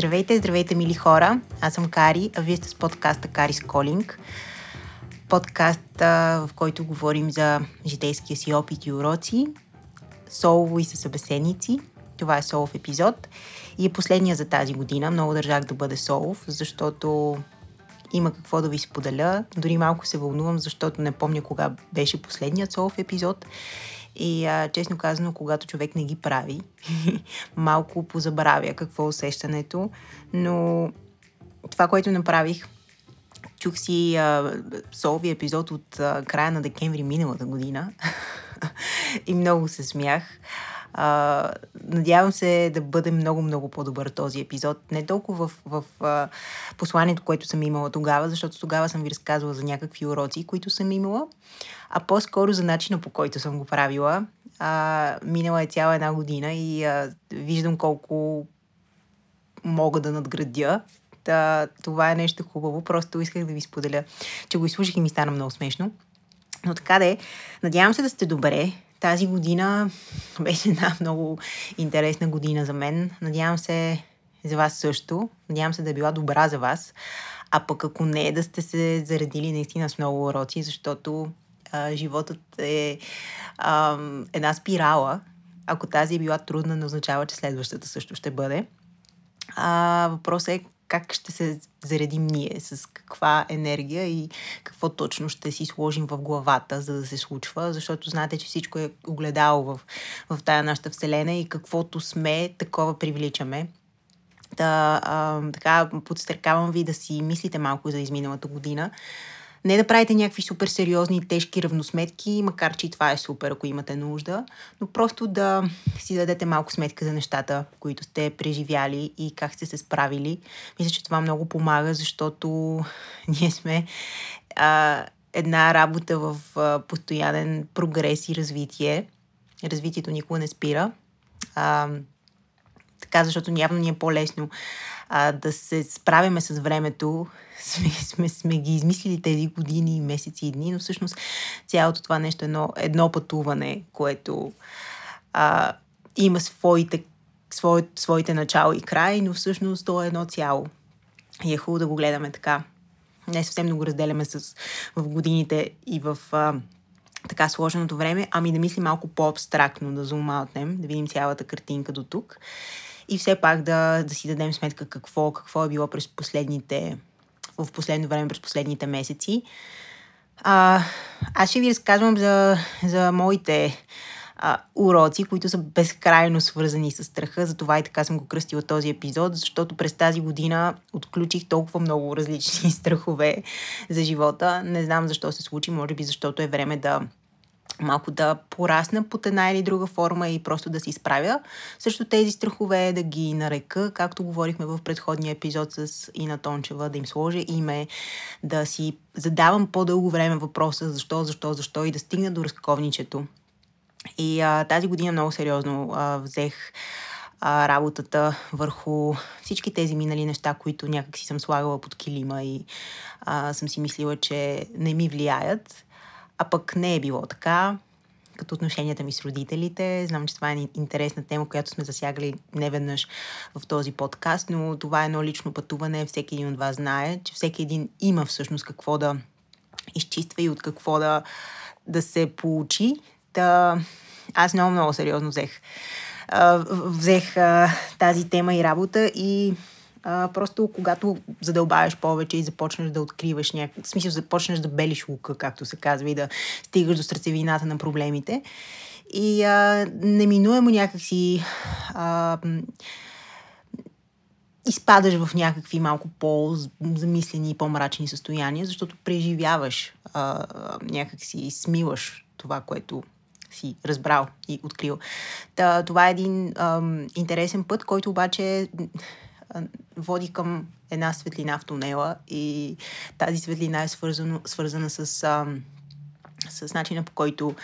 Здравейте, здравейте, мили хора! Аз съм Кари, а вие сте с подкаста Карис Колинг. Подкаст, в който говорим за житейския си опит и уроци, солово и със събеседници. Това е солов епизод и е последния за тази година. Много държах да бъде солов, защото има какво да ви споделя. Дори малко се вълнувам, защото не помня кога беше последният солов епизод и а, честно казано, когато човек не ги прави, малко позабравя какво е усещането, но това, което направих, чух си а, солови епизод от а, края на декември миналата година и много се смях. А, надявам се да бъде много-много по-добър този епизод. Не толкова в, в, в посланието, което съм имала тогава, защото тогава съм ви разказвала за някакви уроци, които съм имала, а по-скоро за начина по който съм го правила. А, минала е цяла една година и а, виждам колко мога да надградя. Та, това е нещо хубаво. Просто исках да ви споделя, че го изслушах и ми стана много смешно. Но така де, надявам се да сте добре. Тази година беше една много интересна година за мен. Надявам се за вас също. Надявам се да е била добра за вас. А пък ако не, да сте се заредили наистина с много уроци, защото а, животът е а, една спирала. Ако тази е била трудна, не означава, че следващата също ще бъде. А, въпросът е как ще се заредим ние, с каква енергия и какво точно ще си сложим в главата, за да се случва, защото знаете, че всичко е огледало в, в тая нашата вселена и каквото сме, такова привличаме. Да, а, така, подстрекавам ви да си мислите малко за изминалата година, не да правите някакви супер сериозни тежки равносметки, макар че и това е супер, ако имате нужда, но просто да си дадете малко сметка за нещата, които сте преживяли и как сте се справили. Мисля, че това много помага, защото ние сме а, една работа в а, постоянен прогрес и развитие. Развитието никога не спира. А, така, защото явно ни е по-лесно а, да се справяме с времето. Сме, сме, сме ги измислили тези години, месеци и дни, но всъщност цялото това нещо е едно, едно пътуване, което а, има своите, свое, своите начало и край, но всъщност то е едно цяло. И е хубаво да го гледаме така. Не съвсем да го разделяме с, в годините и в а, така сложеното време, ами да мислим малко по-абстрактно, да зумаутнем, да видим цялата картинка до тук и все пак да, да си дадем сметка какво, какво е било през последните, в последно време, през последните месеци. А, аз ще ви разказвам за, за моите а, уроци, които са безкрайно свързани с страха. Затова и така съм го кръстила този епизод, защото през тази година отключих толкова много различни страхове за живота. Не знам защо се случи, може би защото е време да малко да порасна под една или друга форма и просто да се изправя. Също тези страхове да ги нарека, както говорихме в предходния епизод с Ина Тончева, да им сложа име, да си задавам по-дълго време въпроса защо, защо, защо и да стигна до разковничето. И а, тази година много сериозно а, взех а, работата върху всички тези минали неща, които някак си съм слагала под килима и а, съм си мислила, че не ми влияят. А пък не е било така, като отношенията ми с родителите. Знам, че това е интересна тема, която сме засягали неведнъж в този подкаст, но това е едно лично пътуване. Всеки един от вас знае, че всеки един има всъщност какво да изчиства и от какво да, да се получи. Та, аз много, много сериозно взех, взех тази тема и работа и а, просто когато задълбаваш повече и започнеш да откриваш някакъв... В смисъл, започнеш да белиш лука, както се казва, и да стигаш до сърцевината на проблемите. И а, неминуемо някакси а, изпадаш в някакви малко по-замислени и по-мрачни състояния, защото преживяваш, а, някакси смиваш това, което си разбрал и открил. Та, това е един а, интересен път, който обаче води към една светлина в тунела и тази светлина е свързано, свързана с, а, с начина по който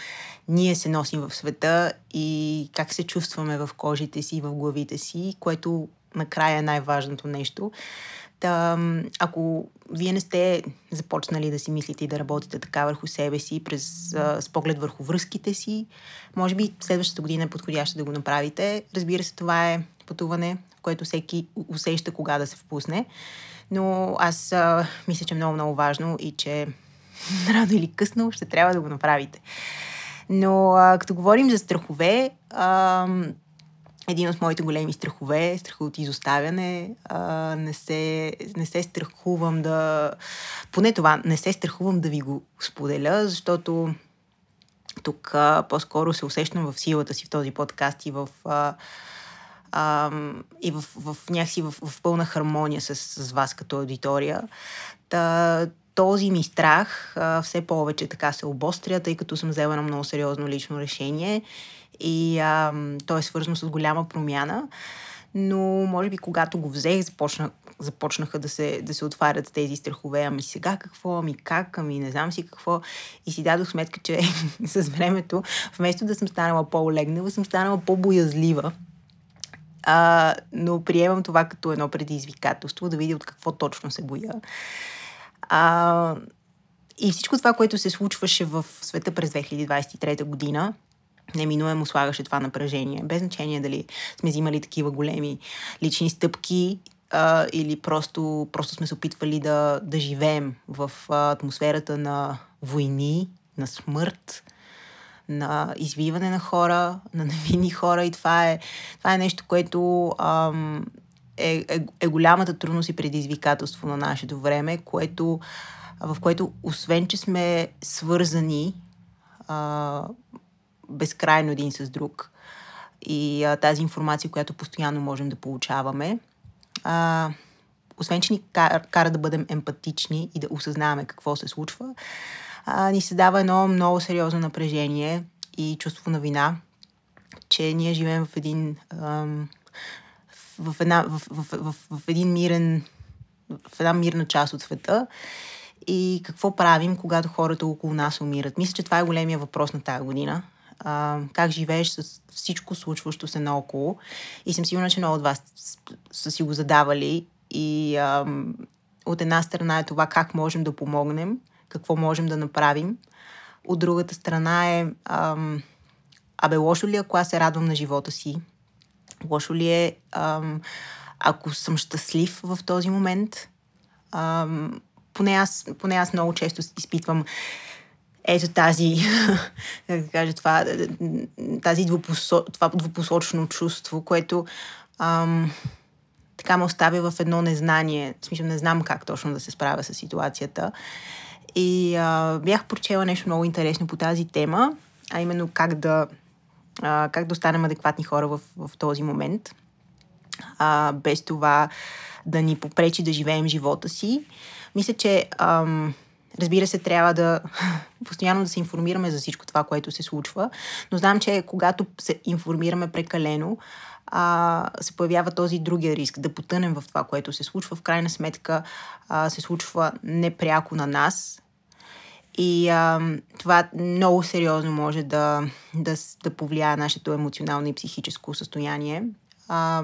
ние се носим в света и как се чувстваме в кожите си, в главите си, което накрая е най-важното нещо. Та, ако вие не сте започнали да си мислите и да работите така върху себе си, през, а, с поглед върху връзките си, може би следващата година е подходяща да го направите. Разбира се, това е пътуване, в което всеки усеща кога да се впусне. Но аз а, мисля, че е много, много важно и че рано или късно ще трябва да го направите. Но а, като говорим за страхове, а, един от моите големи страхове страха от изоставяне. А, не, се, не се страхувам да... Поне това, не се страхувам да ви го споделя, защото тук а, по-скоро се усещам в силата си в този подкаст и в... А, а, и в, в някакси в, в пълна хармония с, с вас като аудитория. Та, този ми страх а, все повече така се обостря, тъй като съм взела едно много сериозно лично решение и а, то е свързано с голяма промяна. Но, може би, когато го взех, започна, започнаха да се, да се отварят тези страхове. Ами сега какво, ами как, ами не знам си какво. И си дадох сметка, че с времето, вместо да съм станала по-олегнала, съм станала по-боязлива. А, но приемам това като едно предизвикателство, да видя от какво точно се боя. А, и всичко това, което се случваше в света през 2023 година, неминуемо слагаше това напрежение. Без значение дали сме взимали такива големи лични стъпки а, или просто, просто сме се опитвали да, да живеем в а, атмосферата на войни, на смърт, на избиване на хора, на невинни хора и това е, това е нещо, което ам, е, е, е голямата трудност и предизвикателство на нашето време, което, в което освен, че сме свързани а, безкрайно един с друг и а, тази информация, която постоянно можем да получаваме, а, освен, че ни кара, кара да бъдем емпатични и да осъзнаваме какво се случва, а, ни дава едно много сериозно напрежение и чувство на вина, че ние живеем в един ам, в, една, в, в, в, в, в един мирен в една мирна част от света и какво правим, когато хората около нас умират. Мисля, че това е големия въпрос на тази година. А, как живееш с всичко случващо се наоколо. И съм сигурна, че много от вас са си го задавали. И а, от една страна е това как можем да помогнем, какво можем да направим. От другата страна е, а, абе, лошо ли ако аз се радвам на живота си? Лошо ли е, ам, ако съм щастлив в този момент? Ам, поне, аз, поне аз много често изпитвам ето тази, как да кажа, това, тази двупосо, това двупосочно чувство, което ам, така ме оставя в едно незнание. В смисъл, не знам как точно да се справя с ситуацията. И а, бях прочела нещо много интересно по тази тема, а именно как да а, как да останем адекватни хора в, в този момент, а, без това да ни попречи да живеем живота си. Мисля, че ам, разбира се, трябва да постоянно да се информираме за всичко това, което се случва, но знам, че когато се информираме прекалено, а, се появява този другия риск да потънем в това, което се случва. В крайна сметка а, се случва непряко на нас, и а, това много сериозно може да, да, да повлияе нашето емоционално и психическо състояние. А,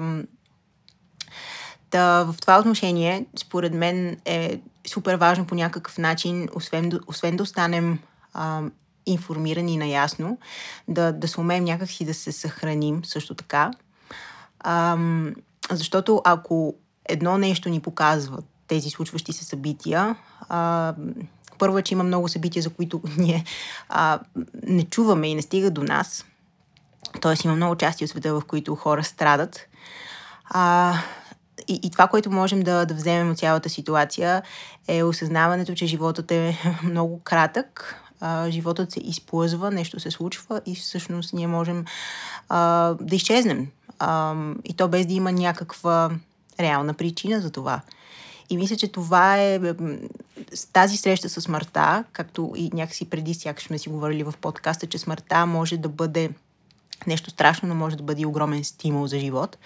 да, в това отношение, според мен е супер важно по някакъв начин, освен, освен да останем а, информирани наясно, да, да се умеем някакси да се съхраним също така. А, защото ако едно нещо ни показва тези случващи се събития, а, първо е, че има много събития, за които ние а, не чуваме и не стига до нас. Тоест има много части от света, в които хора страдат. А, и, и това, което можем да, да вземем от цялата ситуация е осъзнаването, че животът е много кратък, а, животът се изплъзва, нещо се случва и всъщност ние можем а, да изчезнем. А, и то без да има някаква реална причина за това. И мисля, че това е тази среща с смъртта, както и някакси преди сякаш сме си говорили в подкаста, че смъртта може да бъде нещо страшно, но може да бъде и огромен стимул за живот.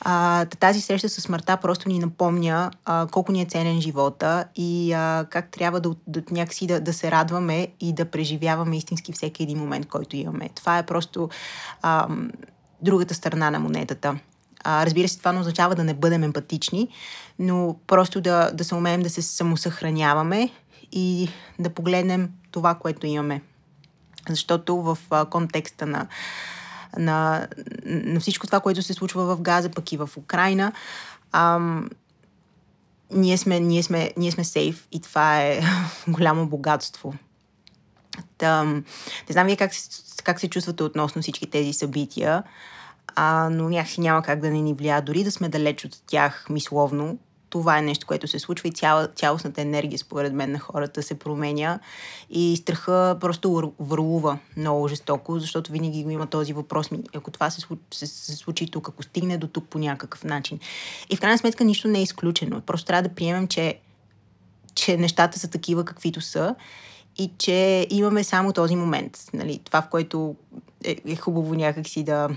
А, тази среща с смъртта просто ни напомня а, колко ни е ценен живота и а, как трябва да, да някакси да, да се радваме и да преживяваме истински всеки един момент, който имаме. Това е просто а, другата страна на монетата. А, разбира се, това не означава да не бъдем емпатични, но просто да, да се умеем да се самосъхраняваме и да погледнем това, което имаме. Защото в а, контекста на, на, на всичко това, което се случва в Газа, пък и в Украина, ам, ние сме, ние сме, ние сме сейф и това е голямо богатство. Тъм, не знам вие как, как се чувствате относно всички тези събития, а, но някакси няма как да не ни влия, дори да сме далеч от тях мисловно. Това е нещо, което се случва и цяла, цялостната енергия, според мен, на хората се променя и страха просто върлува много жестоко, защото винаги го има този въпрос. Ако това се, се, се случи тук, ако стигне до тук по някакъв начин. И в крайна сметка нищо не е изключено. Просто трябва да приемем, че, че нещата са такива, каквито са и че имаме само този момент. Нали, това, в което е, е хубаво някакси да,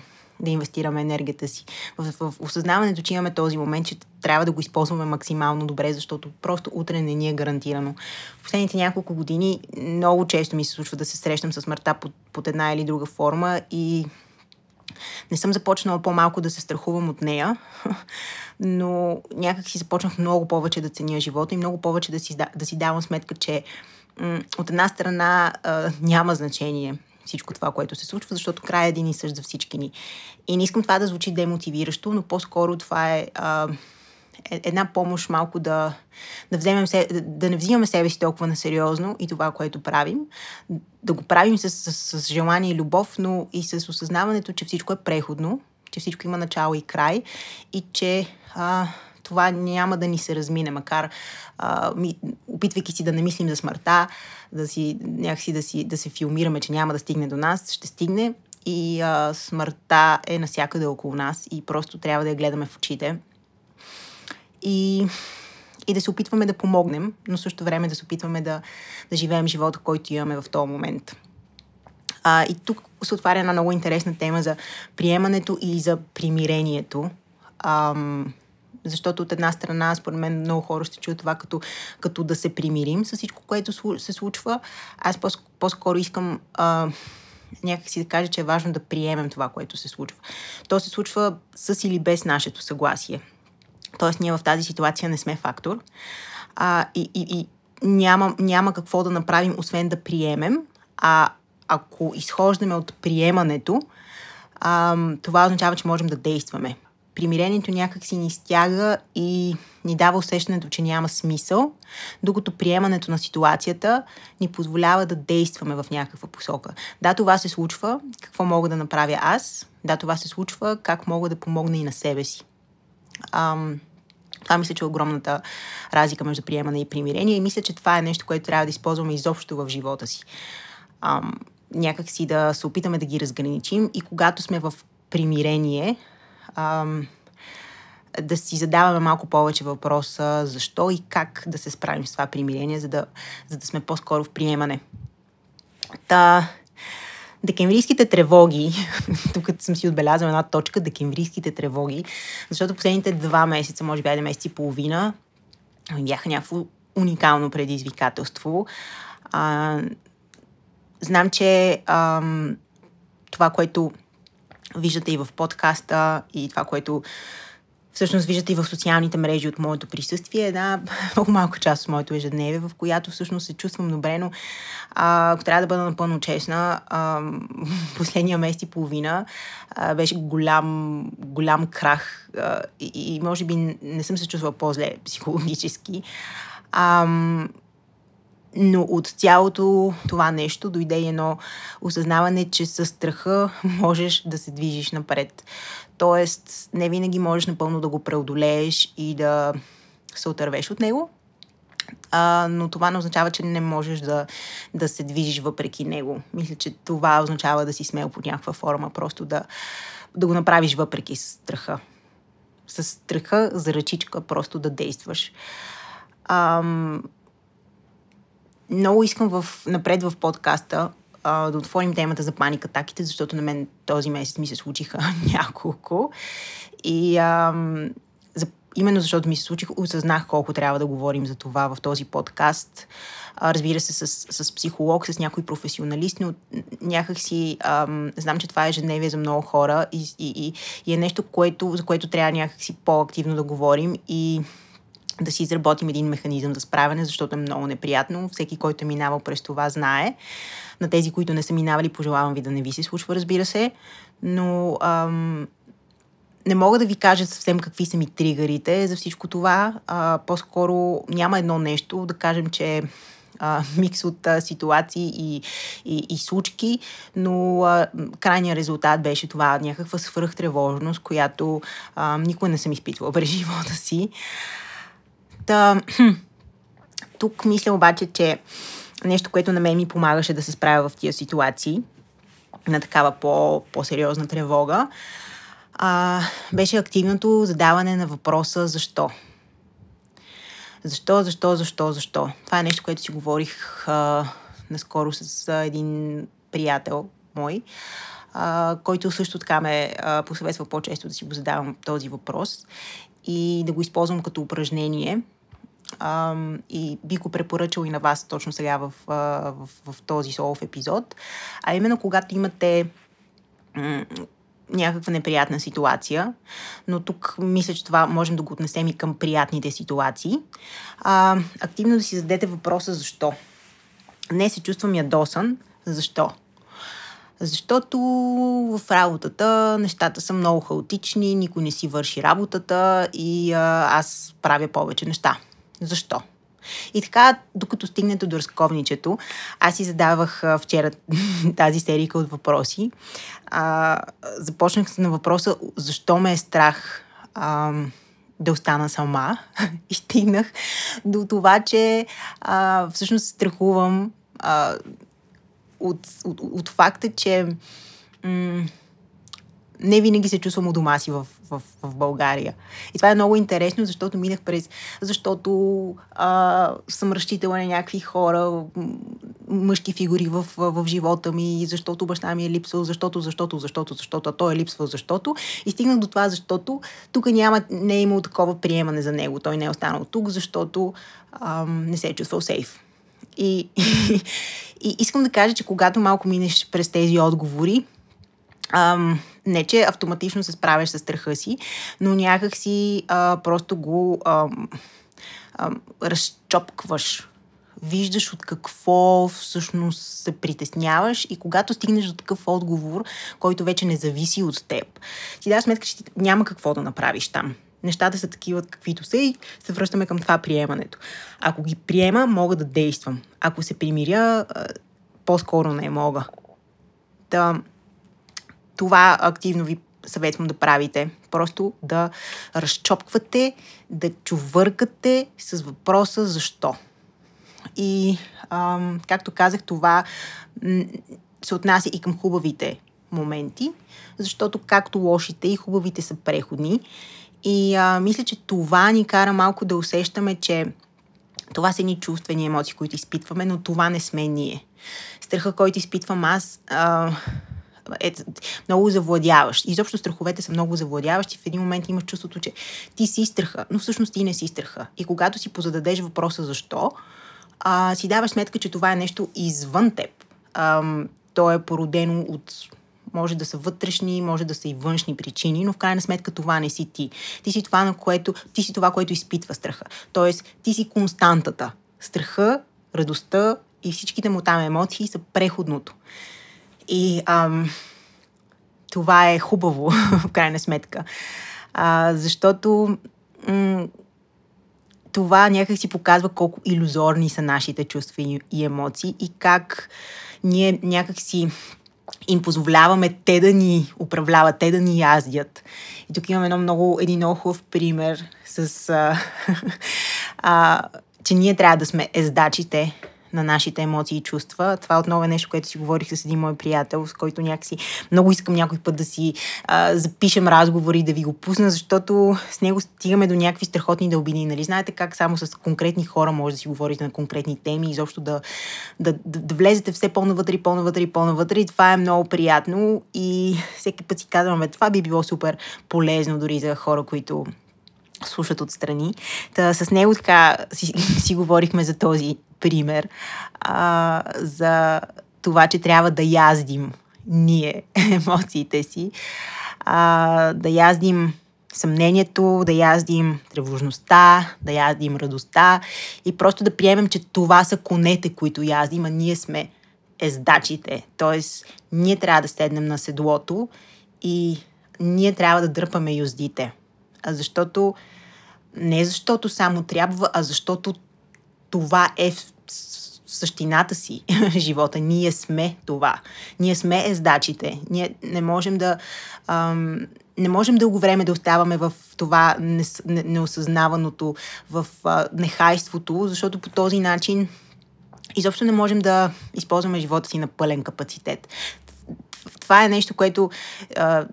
да инвестираме енергията си. В, в, осъзнаването, че имаме този момент, че трябва да го използваме максимално добре, защото просто утре не ни е гарантирано. В последните няколко години много често ми се случва да се срещам с смъртта под, под една или друга форма и не съм започнала по-малко да се страхувам от нея, но някак си започнах много повече да ценя живота и много повече да си, да си давам сметка, че от една страна а, няма значение всичко това, което се случва, защото край е един и същ за всички ни. И не искам това да звучи демотивиращо, но по-скоро това е а, е, една помощ малко да, да, вземем се, да не взимаме себе си толкова на сериозно и това, което правим. Да го правим с, с, с желание и любов, но и с осъзнаването, че всичко е преходно, че всичко има начало и край и че а, това няма да ни се размине, макар а, ми, опитвайки си да не мислим за смъртта, да си, някакси да, си, да се филмираме, че няма да стигне до нас, ще стигне и а, смъртта е насякъде около нас и просто трябва да я гледаме в очите. И, и да се опитваме да помогнем, но също време да се опитваме да, да живеем живота, който имаме в този момент. А, и тук се отваря една много интересна тема за приемането и за примирението. Ам, защото от една страна, според мен, много хора ще чуят това като, като да се примирим с всичко, което се случва. Аз по-скоро искам а, някакси да кажа, че е важно да приемем това, което се случва. То се случва с или без нашето съгласие. Тоест, ние в тази ситуация не сме фактор. А, и, и, и няма, няма какво да направим, освен да приемем. А ако изхождаме от приемането, а, това означава, че можем да действаме примирението някак си ни стяга и ни дава усещането, че няма смисъл, докато приемането на ситуацията ни позволява да действаме в някаква посока. Да, това се случва, какво мога да направя аз, да, това се случва, как мога да помогна и на себе си. Ам, това мисля, че е огромната разлика между приемане и примирение и мисля, че това е нещо, което трябва да използваме изобщо в живота си. Ам, някак си да се опитаме да ги разграничим и когато сме в примирение, да си задаваме малко повече въпроса защо и как да се справим с това примирение, за да, за да сме по-скоро в приемане. Та, декемврийските тревоги, тук съм си отбелязала една точка, декемврийските тревоги, защото последните два месеца, може би айде месец и половина, бяха някакво уникално предизвикателство. А, знам, че ам, това, което виждате и в подкаста и това, което всъщност виждате и в социалните мрежи от моето присъствие, една много малка част от моето ежедневие, в която всъщност се чувствам добре, но а, ако трябва да бъда напълно честна, а, последния месец и половина а, беше голям, голям крах а, и, и може би не съм се чувствала по-зле психологически. А, но от цялото това нещо дойде едно осъзнаване, че със страха можеш да се движиш напред. Тоест, не винаги можеш напълно да го преодолееш и да се отървеш от него, а, но това не означава, че не можеш да, да се движиш въпреки него. Мисля, че това означава да си смел по някаква форма, просто да, да го направиш въпреки страха. С страха за ръчичка просто да действаш. Ам, много искам в, напред в подкаста а, да отворим темата за паникатаките, защото на мен този месец ми се случиха няколко. И, а, за, именно защото ми се случих, осъзнах колко трябва да говорим за това в този подкаст. А, разбира се, с, с психолог, с някой професионалист, но някакси ам, знам, че това е ежедневие за много хора и, и, и, и е нещо, което, за което трябва някакси по-активно да говорим и да си изработим един механизъм за справяне, защото е много неприятно. Всеки, който е минавал през това, знае. На тези, които не са минавали, пожелавам ви да не ви се случва, разбира се. Но ам, не мога да ви кажа съвсем какви са ми тригърите за всичко това. А, по-скоро няма едно нещо, да кажем, че а, микс от а, ситуации и, и, и случки, но крайният резултат беше това някаква свръхтревожност, която а, никога не съм изпитвала през живота си. Та, тук мисля обаче, че нещо, което на мен ми помагаше да се справя в тия ситуации, на такава по, по-сериозна тревога, а, беше активното задаване на въпроса защо. Защо, защо, защо, защо? Това е нещо, което си говорих а, наскоро с а, един приятел мой, а, който също така ме а, посъветва по-често да си го задавам този въпрос и да го използвам като упражнение. А, и би го препоръчал и на вас точно сега в, в, в, този солов епизод. А именно когато имате някаква неприятна ситуация, но тук мисля, че това можем да го отнесем и към приятните ситуации. А, активно да си зададете въпроса защо. Не се чувствам ядосан. Защо? Защото в работата нещата са много хаотични, никой не си върши работата и а, аз правя повече неща. Защо? И така, докато стигнете до разковничето, аз си задавах вчера тази серия от въпроси. А, започнах се на въпроса защо ме е страх а, да остана сама и стигнах до това, че а, всъщност страхувам а, от, от, от факта, че м- не винаги се чувствам у дома си в, в, в България. И това е много интересно, защото минах през... Защото а, съм разчитала на някакви хора, мъжки фигури в, в, в живота ми, защото баща ми е липсвал, защото, защото, защото, защото, а той е липсвал, защото. И стигнах до това, защото тук няма, не е имало такова приемане за него. Той не е останал тук, защото а, не се е чувствал сейф. И, и, искам да кажа, че когато малко минеш през тези отговори, ам, не, че автоматично се справяш с страха си, но някак си просто го ам, ам, разчопкваш. Виждаш от какво всъщност се притесняваш и когато стигнеш до такъв отговор, който вече не зависи от теб, си даш сметка, че ти няма какво да направиш там. Нещата са такива, каквито са и се връщаме към това приемането. Ако ги приема, мога да действам. Ако се примиря, по-скоро не мога. Да, това активно ви съветвам да правите. Просто да разчопквате, да чувъркате с въпроса защо. И, ам, както казах, това се отнася и към хубавите моменти, защото както лошите и хубавите са преходни. И а, мисля, че това ни кара малко да усещаме, че това са ни чувствени емоции, които изпитваме, но това не сме ние. Страха, който изпитвам аз, а, е много завладяващ. Изобщо страховете са много завладяващи. В един момент имаш чувството, че ти си страха, но всъщност ти не си страха. И когато си позададеш въпроса защо, а, си даваш сметка, че това е нещо извън теб. А, то е породено от може да са вътрешни, може да са и външни причини, но в крайна сметка това не си ти. Ти си това, на което, ти си това, което изпитва страха. Тоест, ти си константата. Страха, радостта и всичките му там емоции са преходното. И ам, това е хубаво, в крайна сметка. А, защото м- това някак си показва колко иллюзорни са нашите чувства и, и емоции и как ние някак си им позволяваме те да ни управляват, те да ни яздят. И тук имаме едно много, един много хубав пример с а, а, че ние трябва да сме ездачите на нашите емоции и чувства. Това отново е нещо, което си говорих с един мой приятел, с който някакси много искам някой път да си а, запишем разговори и да ви го пусна, защото с него стигаме до някакви страхотни дълбини. Нали? Знаете как само с конкретни хора може да си говорите на конкретни теми, изобщо да, да, да, да влезете все по-навътре по-навътре и по-навътре и това е много приятно и всеки път си казваме, това би било супер полезно дори за хора, които слушат отстрани. Та, с него така си, си говорихме за този пример, а, за това, че трябва да яздим ние емоциите си, а, да яздим съмнението, да яздим тревожността, да яздим радостта и просто да приемем, че това са конете, които яздим, а ние сме ездачите. Тоест, ние трябва да седнем на седлото и ние трябва да дърпаме юздите. Защото не защото само трябва, а защото това е в същината си живота. Ние сме това. Ние сме ездачите. Ние не можем да. Ам, не можем дълго време да оставаме в това неосъзнаваното, в а, нехайството, защото по този начин изобщо не можем да използваме живота си на пълен капацитет. Това е нещо, което а,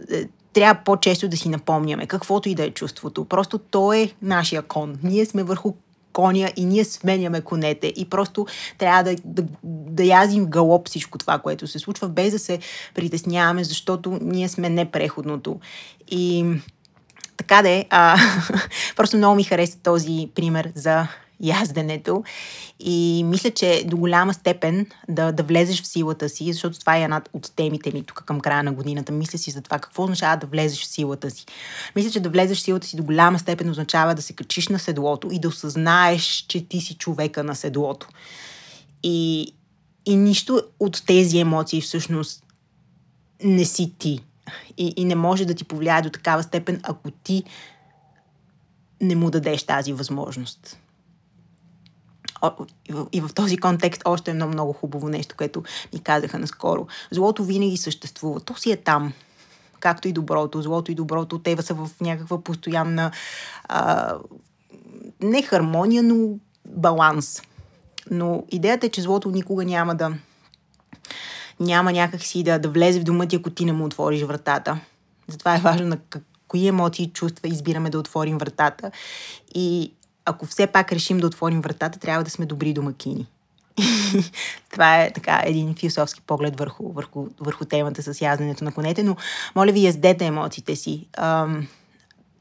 трябва по-често да си напомняме, каквото и да е чувството. Просто то е нашия кон. Ние сме върху коня и ние сменяме конете и просто трябва да, да, да язим галоп всичко това, което се случва, без да се притесняваме, защото ние сме непреходното. И така де, а, просто много ми хареса този пример за язденето. И мисля, че до голяма степен да, да влезеш в силата си, защото това е една от темите ми тук към края на годината. Мисля си за това какво означава да влезеш в силата си. Мисля, че да влезеш в силата си до голяма степен означава да се качиш на седлото и да осъзнаеш, че ти си човека на седлото. И, и нищо от тези емоции всъщност не си ти. И, и не може да ти повлияе до такава степен, ако ти не му дадеш тази възможност и в този контекст още едно много хубаво нещо, което ми казаха наскоро. Злото винаги съществува. То си е там. Както и доброто. Злото и доброто. Те са в някаква постоянна а, не хармония, но баланс. Но идеята е, че злото никога няма да няма някакси да, да влезе в дома ти, ако ти не му отвориш вратата. Затова е важно на кои емоции и чувства избираме да отворим вратата. И ако все пак решим да отворим вратата, трябва да сме добри домакини. Това е така един философски поглед върху, върху, върху темата с язденето на конете, но моля ви, яздете емоциите си.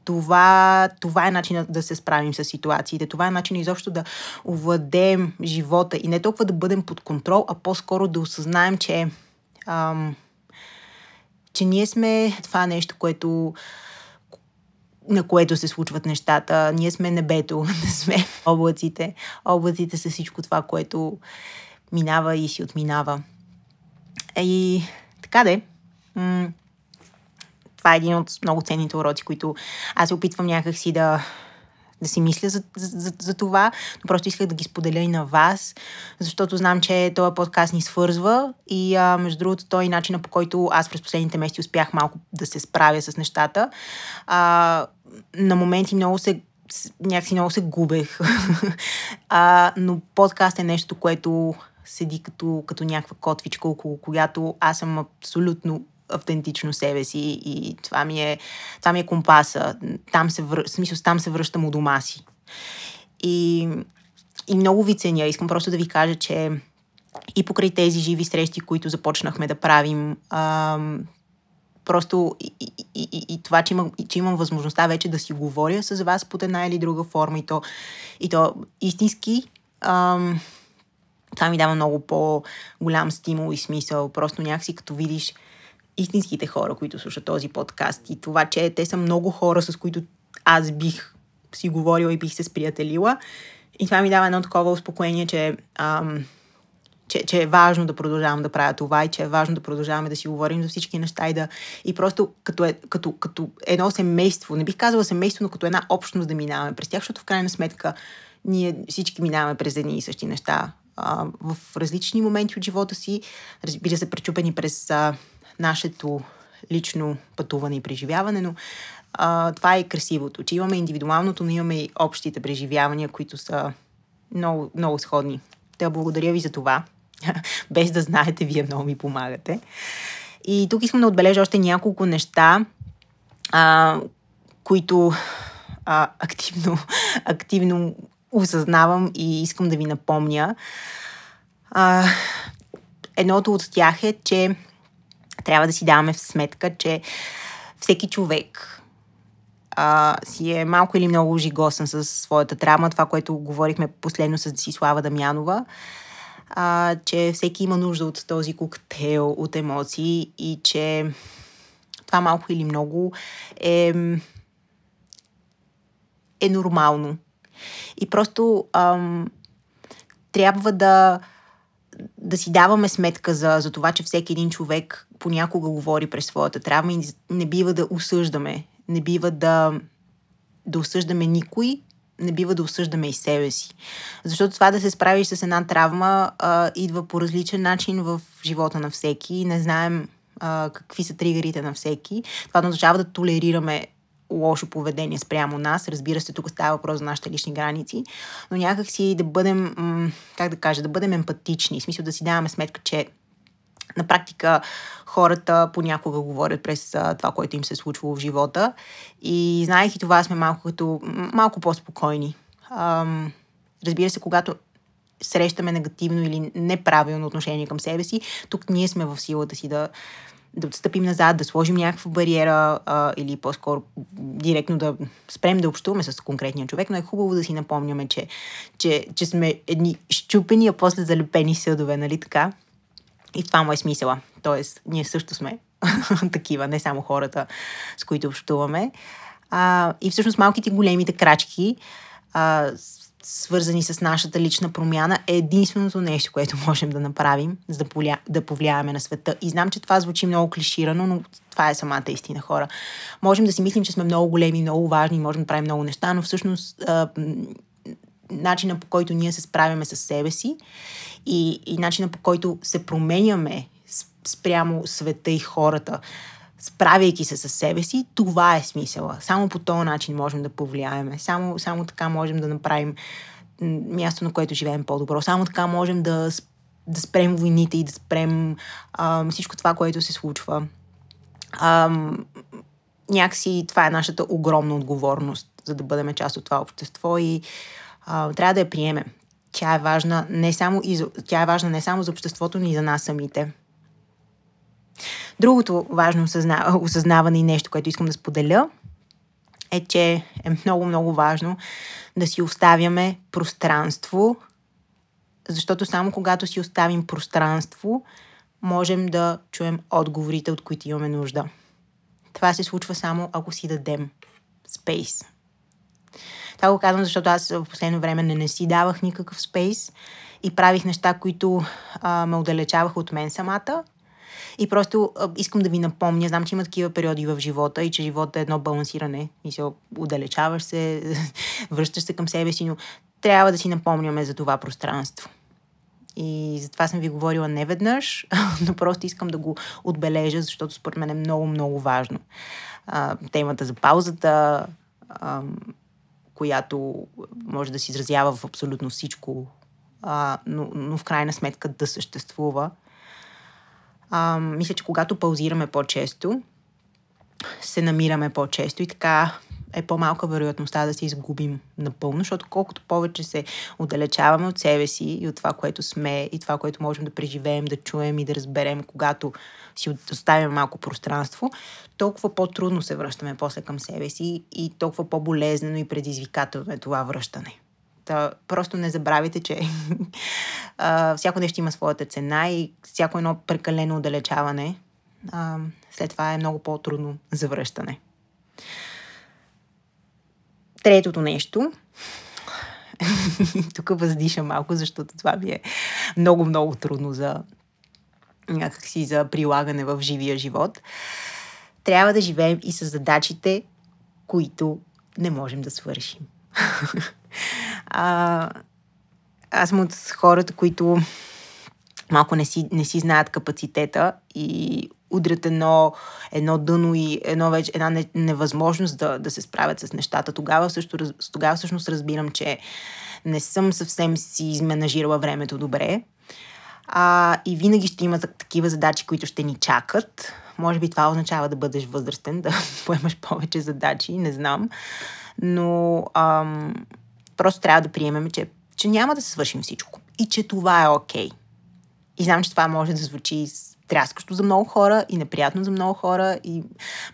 Това, това е начинът да се справим с ситуациите. Това е начинът изобщо да овладеем живота и не толкова да бъдем под контрол, а по-скоро да осъзнаем, че, ам, че ние сме това нещо, което на което се случват нещата. Ние сме небето, не сме облаците. Облаците са всичко това, което минава и си отминава. И така де. М- това е един от много ценните уроци, които аз се опитвам някакси да, да си мисля за, за, за това, но просто исках да ги споделя и на вас, защото знам, че този подкаст ни свързва и а, между другото той е начина по който аз през последните месеци успях малко да се справя с нещата. А, на моменти много се някакси много се губех. а, но подкаст е нещо, което седи като, като някаква котвичка, около която аз съм абсолютно автентично себе си и това ми е, това ми е компаса. Там се, вър... смисъл, там се връщам у дома си. И, и много ви ценя. Искам просто да ви кажа, че и покрай тези живи срещи, които започнахме да правим, ам, просто и, и, и, и това, че имам, че имам възможността вече да си говоря с вас под една или друга форма и то, и то истински, ам, това ми дава много по-голям стимул и смисъл. Просто някакси като видиш истинските хора, които слушат този подкаст и това, че те са много хора, с които аз бих си говорила и бих се сприятелила. И това ми дава едно такова успокоение, че, ам, че, че е важно да продължавам да правя това и че е важно да продължаваме да си говорим за всички неща и да и просто като, е, като, като едно семейство, не бих казала семейство, но като една общност да минаваме през тях, защото в крайна сметка ние всички минаваме през едни и същи неща а, в различни моменти от живота си, разбира се, пречупени през а, нашето лично пътуване и преживяване, но а, това е красивото, че имаме индивидуалното, но имаме и общите преживявания, които са много, много сходни. Та благодаря ви за това. Без да знаете, вие много ми помагате. И тук искам да отбележа още няколко неща, а, които а, активно, активно осъзнавам и искам да ви напомня. А, едното от тях е, че трябва да си даваме в сметка, че всеки човек а, си е малко или много жигосен с своята травма, това, което говорихме последно с Десислава Дамянова, а, че всеки има нужда от този коктейл от емоции и че това малко или много е, е нормално. И просто ам, трябва да, да си даваме сметка за, за това, че всеки един човек понякога говори през своята травма и не бива да осъждаме. Не бива да, да осъждаме никой, не бива да осъждаме и себе си. Защото това да се справиш с една травма а, идва по различен начин в живота на всеки. Не знаем а, какви са тригърите на всеки. Това означава да толерираме лошо поведение спрямо нас. Разбира се, тук става въпрос за нашите лични граници, но някак си да бъдем, как да кажа, да бъдем емпатични, в смисъл да си даваме сметка, че на практика хората понякога говорят през това, което им се е случвало в живота. И знаех и това, сме малко, като, малко по-спокойни. Ам, разбира се, когато срещаме негативно или неправилно отношение към себе си, тук ние сме в силата си да, да отстъпим назад, да сложим някаква бариера а, или по-скоро директно да спрем да общуваме с конкретния човек, но е хубаво да си напомняме, че, че, че сме едни щупени, а после залепени съдове, нали така? И това му е смисъла. Тоест, ние също сме такива, не само хората, с които общуваме. А, и всъщност малките големите крачки а, свързани с нашата лична промяна, е единственото нещо, което можем да направим, за да, поля... да повлияеме на света. И знам, че това звучи много клиширано, но това е самата истина, хора. Можем да си мислим, че сме много големи, много важни, можем да правим много неща, но всъщност а, начина по който ние се справяме с себе си и, и начина по който се променяме спрямо света и хората, справяйки се с себе си, това е смисъла. Само по този начин можем да повлияеме. Само, само така можем да направим място, на което живеем по-добро. Само така можем да, да спрем войните и да спрем а, всичко това, което се случва. А, някакси това е нашата огромна отговорност, за да бъдем част от това общество и а, трябва да я приемем. Тя е важна не само, и тя е важна не само за обществото, но и за нас самите. Другото важно осъзнаване и нещо, което искам да споделя, е, че е много, много важно да си оставяме пространство, защото само когато си оставим пространство, можем да чуем отговорите, от които имаме нужда. Това се случва само ако си дадем спейс. Това го казвам, защото аз в последно време не, не си давах никакъв спейс и правих неща, които а, ме отдалечаваха от мен самата и просто а, искам да ви напомня, знам, че има такива периоди в живота и че живота е едно балансиране и се отдалечаваш се, връщаш се към себе си, но трябва да си напомняме за това пространство. И за това съм ви говорила не веднъж, но просто искам да го отбележа, защото според мен е много, много важно. А, темата за паузата, а, която може да се изразява в абсолютно всичко, а, но, но в крайна сметка да съществува. А, мисля, че когато паузираме по-често, се намираме по-често и така е по-малка вероятността да се изгубим напълно, защото колкото повече се отдалечаваме от себе си и от това, което сме и това, което можем да преживеем, да чуем и да разберем, когато си оставим малко пространство, толкова по-трудно се връщаме после към себе си и толкова по-болезнено и предизвикателно е това връщане. Та, просто не забравяйте, че всяко нещо има своята цена и всяко едно прекалено отдалечаване след това е много по-трудно за връщане. Третото нещо, тук въздиша малко, защото това ми е много-много трудно за някакси за прилагане в живия живот. Трябва да живеем и с задачите, които не можем да свършим. а, аз съм от хората, които малко не си, не си знаят капацитета и удрят едно, едно дъно и едно вече, една невъзможност да, да се справят с нещата. Тогава, също, тогава всъщност разбирам, че не съм съвсем си изменажирала времето добре. А, и винаги ще има такива задачи, които ще ни чакат. Може би това означава да бъдеш възрастен, да поемаш повече задачи, не знам. Но ам, просто трябва да приемем, че, че няма да се свършим всичко. И че това е окей. Okay И знам, че това може да звучи тряскащо за много хора и неприятно за много хора и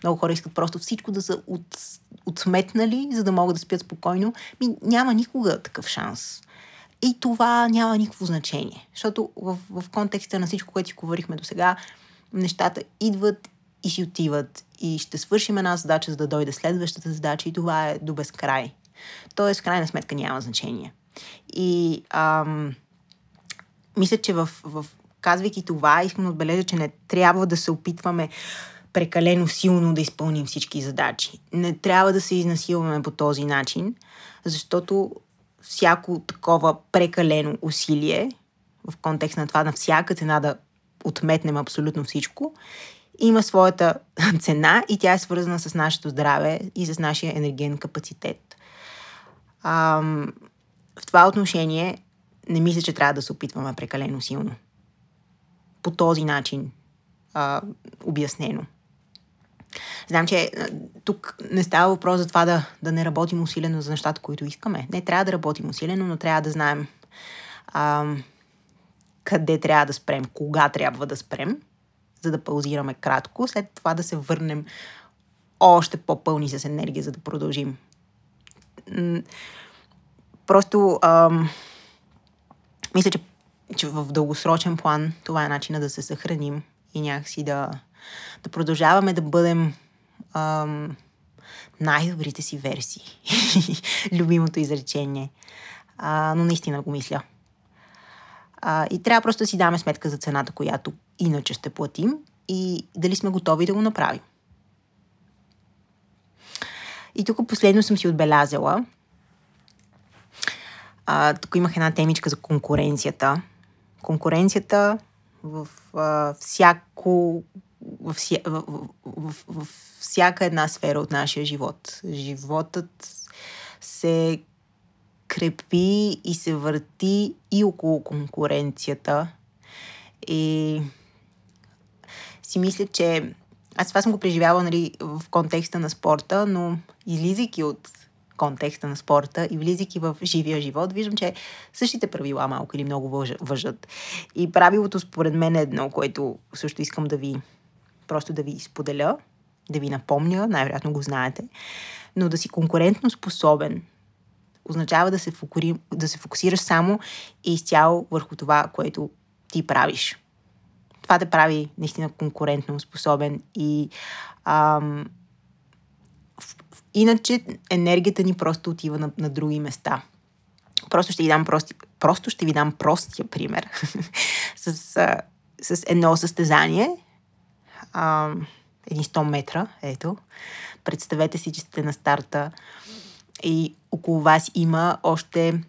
много хора искат просто всичко да са от, отсметнали, за да могат да спят спокойно. Ми, няма никога такъв шанс. И това няма никакво значение, защото в, в контекста на всичко, което си говорихме до сега, нещата идват и си отиват и ще свършим една задача, за да дойде следващата задача и това е до безкрай. Тоест, в крайна сметка няма значение. И ам, мисля, че в, в казвайки това, искам да отбележа, че не трябва да се опитваме прекалено силно да изпълним всички задачи. Не трябва да се изнасилваме по този начин, защото всяко такова прекалено усилие, в контекст на това на всяка цена да отметнем абсолютно всичко, има своята цена и тя е свързана с нашето здраве и с нашия енерген капацитет. Ам, в това отношение не мисля, че трябва да се опитваме прекалено силно. По този начин а, обяснено. Знам, че тук не става въпрос за това да, да не работим усилено за нещата, които искаме. Не, трябва да работим усилено, но трябва да знаем а, къде трябва да спрем, кога трябва да спрем, за да паузираме кратко, след това да се върнем още по-пълни с енергия, за да продължим. Просто ам, мисля, че, че в дългосрочен план това е начина да се съхраним и някакси да, да продължаваме да бъдем ам, най-добрите си версии. Любимото изречение. А, но наистина го мисля. А, и трябва просто да си даме сметка за цената, която иначе ще платим и дали сме готови да го направим. И тук последно съм си отбелязала. А, тук имах една темичка за конкуренцията. Конкуренцията в а, всяко в, в, в, в всяка една сфера от нашия живот. Животът се крепи и се върти и около конкуренцията. И си мисля, че аз това съм го преживявала нали, в контекста на спорта, но излизайки от контекста на спорта и влизайки в живия живот, виждам, че същите правила малко или много въжат. И правилото според мен е едно, което също искам да ви просто да ви споделя, да ви напомня, най-вероятно го знаете, но да си конкурентно способен означава да се, фокури, да се фокусираш само и изцяло върху това, което ти правиш. Това да прави наистина конкурентно способен и ам, иначе енергията ни просто отива на, на други места. Просто ще ви дам прости, просто ще ви дам простия пример с, а, с едно състезание, а, едни 100 метра, ето. Представете си, че сте на старта и около вас има още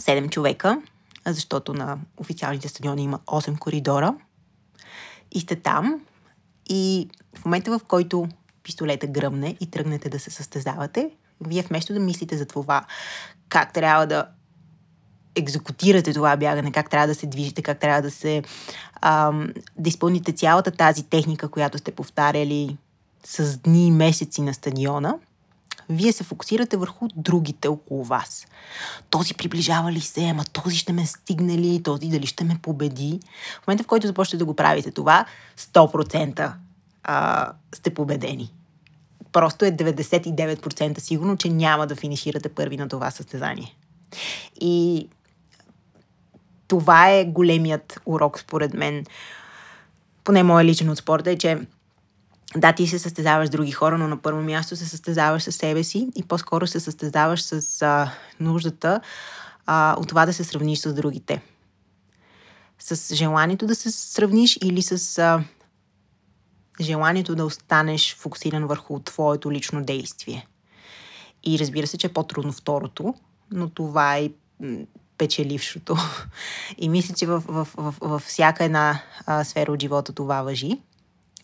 7 човека, защото на официалните стадиони има 8 коридора. И сте там и в момента, в който пистолета гръмне и тръгнете да се състезавате, вие вместо да мислите за това как трябва да екзекутирате това бягане, как трябва да се движите, как трябва да се ам, да изпълните цялата тази техника, която сте повтаряли с дни и месеци на стадиона, вие се фокусирате върху другите около вас. Този приближава ли се, ама този ще ме стигне ли, този дали ще ме победи. В момента, в който започнете да го правите това, 100% а, сте победени. Просто е 99% сигурно, че няма да финиширате първи на това състезание. И това е големият урок, според мен. Поне моят личен от спорта е, че да, ти се състезаваш с други хора, но на първо място се състезаваш с себе си и по-скоро се състезаваш с а, нуждата а, от това да се сравниш с другите. С желанието да се сравниш или с а, желанието да останеш фокусиран върху твоето лично действие. И разбира се, че е по-трудно второто, но това е печелившото. И мисля, че в, в, в, в всяка една а, сфера от живота това въжи.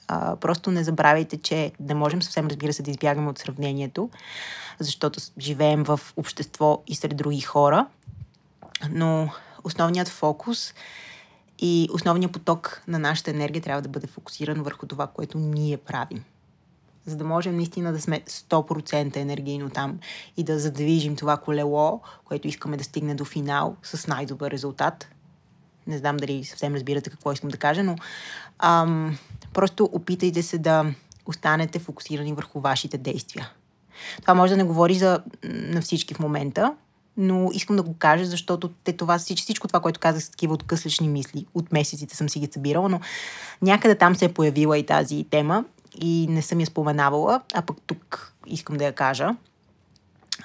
А, просто не забравяйте, че не можем съвсем, разбира се, да избягаме от сравнението, защото живеем в общество и сред други хора. Но основният фокус и основният поток на нашата енергия трябва да бъде фокусиран върху това, което ние правим за да можем наистина да сме 100% енергийно там и да задвижим това колело, което искаме да стигне до финал с най-добър резултат, Не знам дали съвсем разбирате какво искам да кажа, но ам, просто опитайте се да останете фокусирани върху вашите действия. Това може да не говори за, на всички в момента, но искам да го кажа, защото те това, всичко, това, което казах, са такива откъслични мисли. От месеците съм си ги събирала, но някъде там се е появила и тази тема и не съм я споменавала, а пък тук искам да я кажа.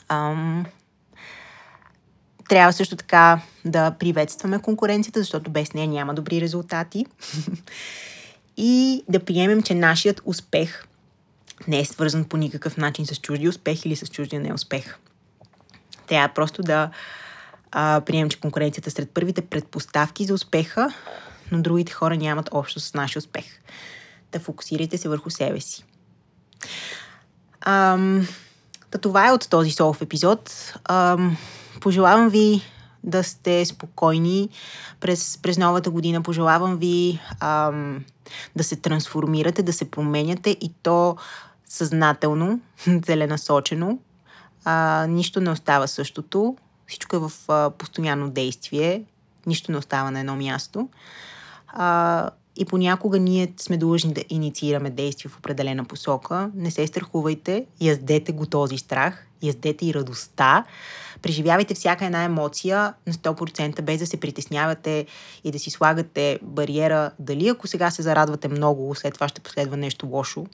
Ам... Трябва също така да приветстваме конкуренцията, защото без нея няма добри резултати. и да приемем, че нашият успех не е свързан по никакъв начин с чужди успех или с чуждия неуспех. Трябва просто да а, приемем, че конкуренцията е сред първите предпоставки за успеха, но другите хора нямат общо с нашия успех. Да фокусирайте се върху себе си. Ам, да това е от този солов епизод. Ам, пожелавам ви да сте спокойни през, през новата година. Пожелавам ви ам, да се трансформирате, да се променяте и то съзнателно, целенасочено. А, нищо не остава същото. Всичко е в а, постоянно действие. Нищо не остава на едно място. А, и понякога ние сме длъжни да инициираме действия в определена посока. Не се страхувайте, яздете го този страх, яздете и радостта. Преживявайте всяка една емоция на 100%, без да се притеснявате и да си слагате бариера дали ако сега се зарадвате много, след това ще последва нещо лошо.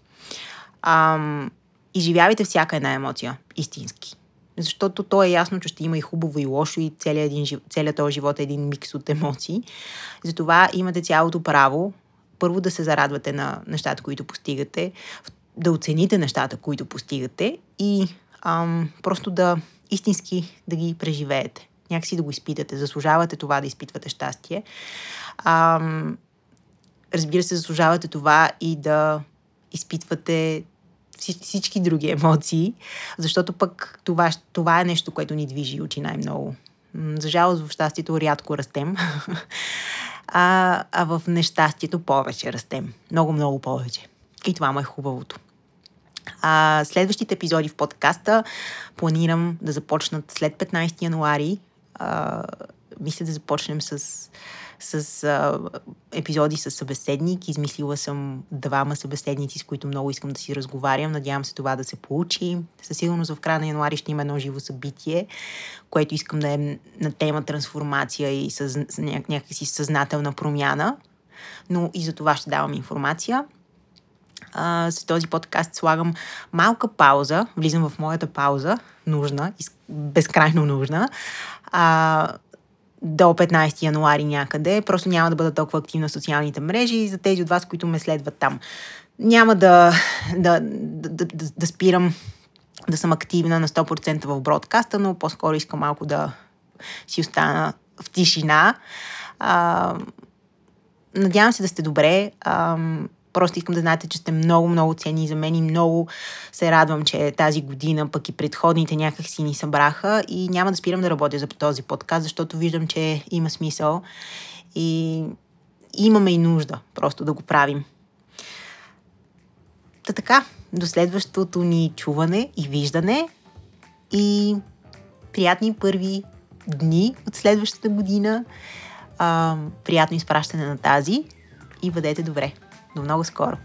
Ам, изживявайте всяка една емоция истински. Защото то е ясно, че ще има и хубаво и лошо и целият, един, целият този живот е един микс от емоции. Затова имате цялото право първо да се зарадвате на нещата, които постигате, да оцените нещата, които постигате и ам, просто да истински да ги преживеете. Някакси да го изпитате. Заслужавате това да изпитвате щастие. Ам, разбира се, заслужавате това и да изпитвате всички други емоции, защото пък това, това е нещо, което ни движи и учи най-много. За жалост в щастието рядко растем, а, а в нещастието повече растем. Много, много повече. И това му е хубавото. А, следващите епизоди в подкаста планирам да започнат след 15 януари. А, мисля да започнем с с а, епизоди с събеседник. Измислила съм двама събеседници, с които много искам да си разговарям. Надявам се това да се получи. Със сигурност в края на януари ще има едно живо събитие, което искам да е на тема трансформация и съз... някакси съзнателна промяна. Но и за това ще давам информация. С този подкаст слагам малка пауза, влизам в моята пауза, нужна, безкрайно нужна. А, до 15 януари някъде. Просто няма да бъда толкова активна в социалните мрежи за тези от вас, които ме следват там. Няма да, да, да, да, да, да спирам да съм активна на 100% в бродкаста, но по-скоро искам малко да си остана в тишина. А, надявам се да сте добре. А, Просто искам да знаете, че сте много, много ценни за мен и много се радвам, че тази година, пък и предходните някак си ни събраха и няма да спирам да работя за този подкаст, защото виждам, че има смисъл и имаме и нужда просто да го правим. Та така, до следващото ни чуване и виждане и приятни първи дни от следващата година. А, приятно изпращане на тази и бъдете добре. non auscor.